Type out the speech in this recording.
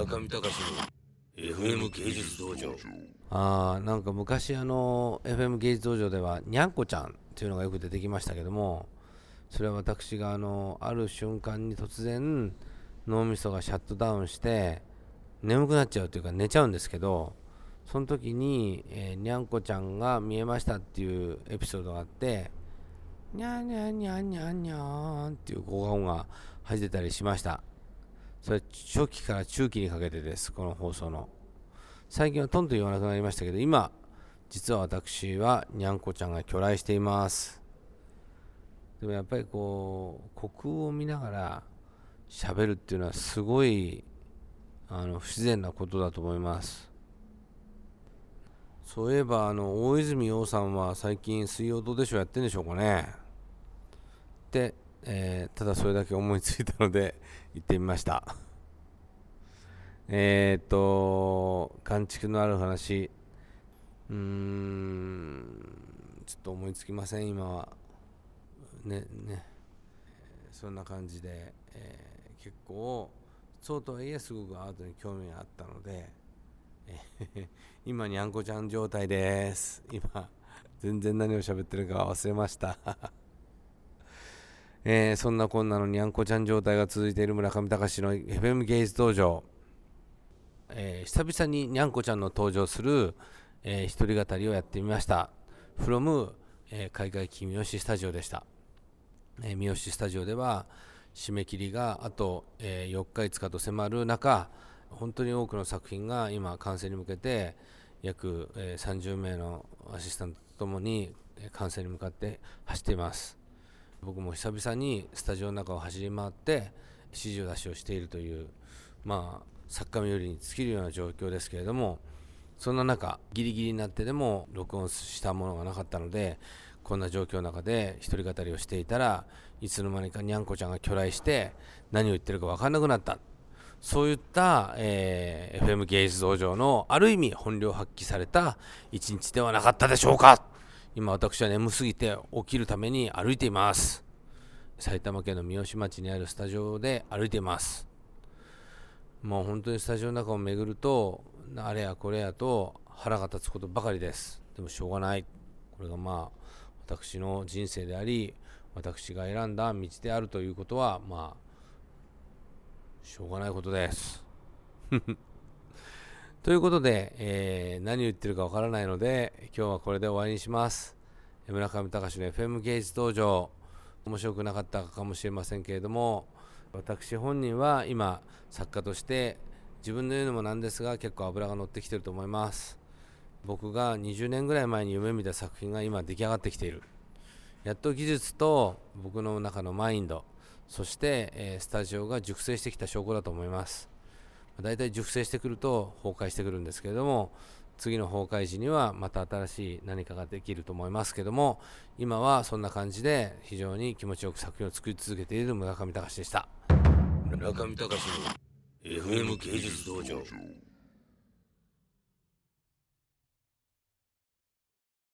村上隆の FM 芸術道場。あーなんか昔あの FM 芸術道場ではにゃんこちゃんっていうのがよく出てきましたけどもそれは私があのある瞬間に突然脳みそがシャットダウンして眠くなっちゃうというか寝ちゃうんですけどその時に、えーにゃんこちゃんが見えましたっていうエピソードがあってにゃんにゃんにゃんにゃんにゃんっていう効果音が入ってたりしました。それ初期から中期にかけてですこの放送の。最近はとんと言わなくなりましたけど今実は私はにゃんこちゃんが巨来しています。でもやっぱりこう虚空を見ながら喋るっていうのはすごいあの不自然なことだと思います。そういえばあの大泉洋さんは最近水曜どうでしょうやってんでしょうかね。で、えーただそれだけ思いついたので 行ってみましたえっと、眼畜のある話、うーん、ちょっと思いつきません、今は。ね、ね、そんな感じで、えー結構、そうとはいえ、すごくアートに興味があったので、え 今、にゃんこちゃん状態です。今、全然何を喋ってるか忘れました。えーそんなこんなのにゃんこちゃん状態が続いている村上隆の FM 芸術道場。えー久々ににゃんこちゃんの登場する、えー一人語りをやってみました。from、えー海外機三好スタジオでした。えー三好スタジオでは締め切りがあと、えー4日5日と迫る中、本当に多くの作品が今完成に向けて約、えー30名のアシスタントとともに完成に向かって走っています。僕も久々にスタジオの中を走り回って指示を出しをしているというまあ作家冥利に尽きるような状況ですけれどもそんな中ギリギリになってでも録音したものがなかったのでこんな状況の中で一人語りをしていたらいつの間にかにゃんこちゃんが巨来して何を言ってるか分かんなくなった。そういった、えー FM 芸術道場のある意味本領発揮された一日ではなかったでしょうか。今私は眠すぎて起きるために歩いています。埼玉県の三芳町にあるスタジオで歩いています。もう本当にスタジオの中を巡るとあれやこれやと腹が立つことばかりです。でもしょうがない。これがまあ私の人生であり私が選んだ道であるということはまあしょうがないことです。ということで、えー何言ってるかわからないので今日はこれで終わりにします。村上隆の FM 芸術道場。面白くなかったかもしれませんけれども私本人は今作家として自分の言うのもなんですが結構脂が乗ってきてると思います。僕が20年ぐらい前に夢見た作品が今出来上がってきている。やっと技術と僕の中のマインドそして、えースタジオが熟成してきた証拠だと思います。だいたい熟成してくると崩壊してくるんですけれども次の崩壊時にはまた新しい何かができると思いますけども今はそんな感じで非常に気持ちよく作品を作り続けている村上隆でした。村上隆の FM 芸術道場。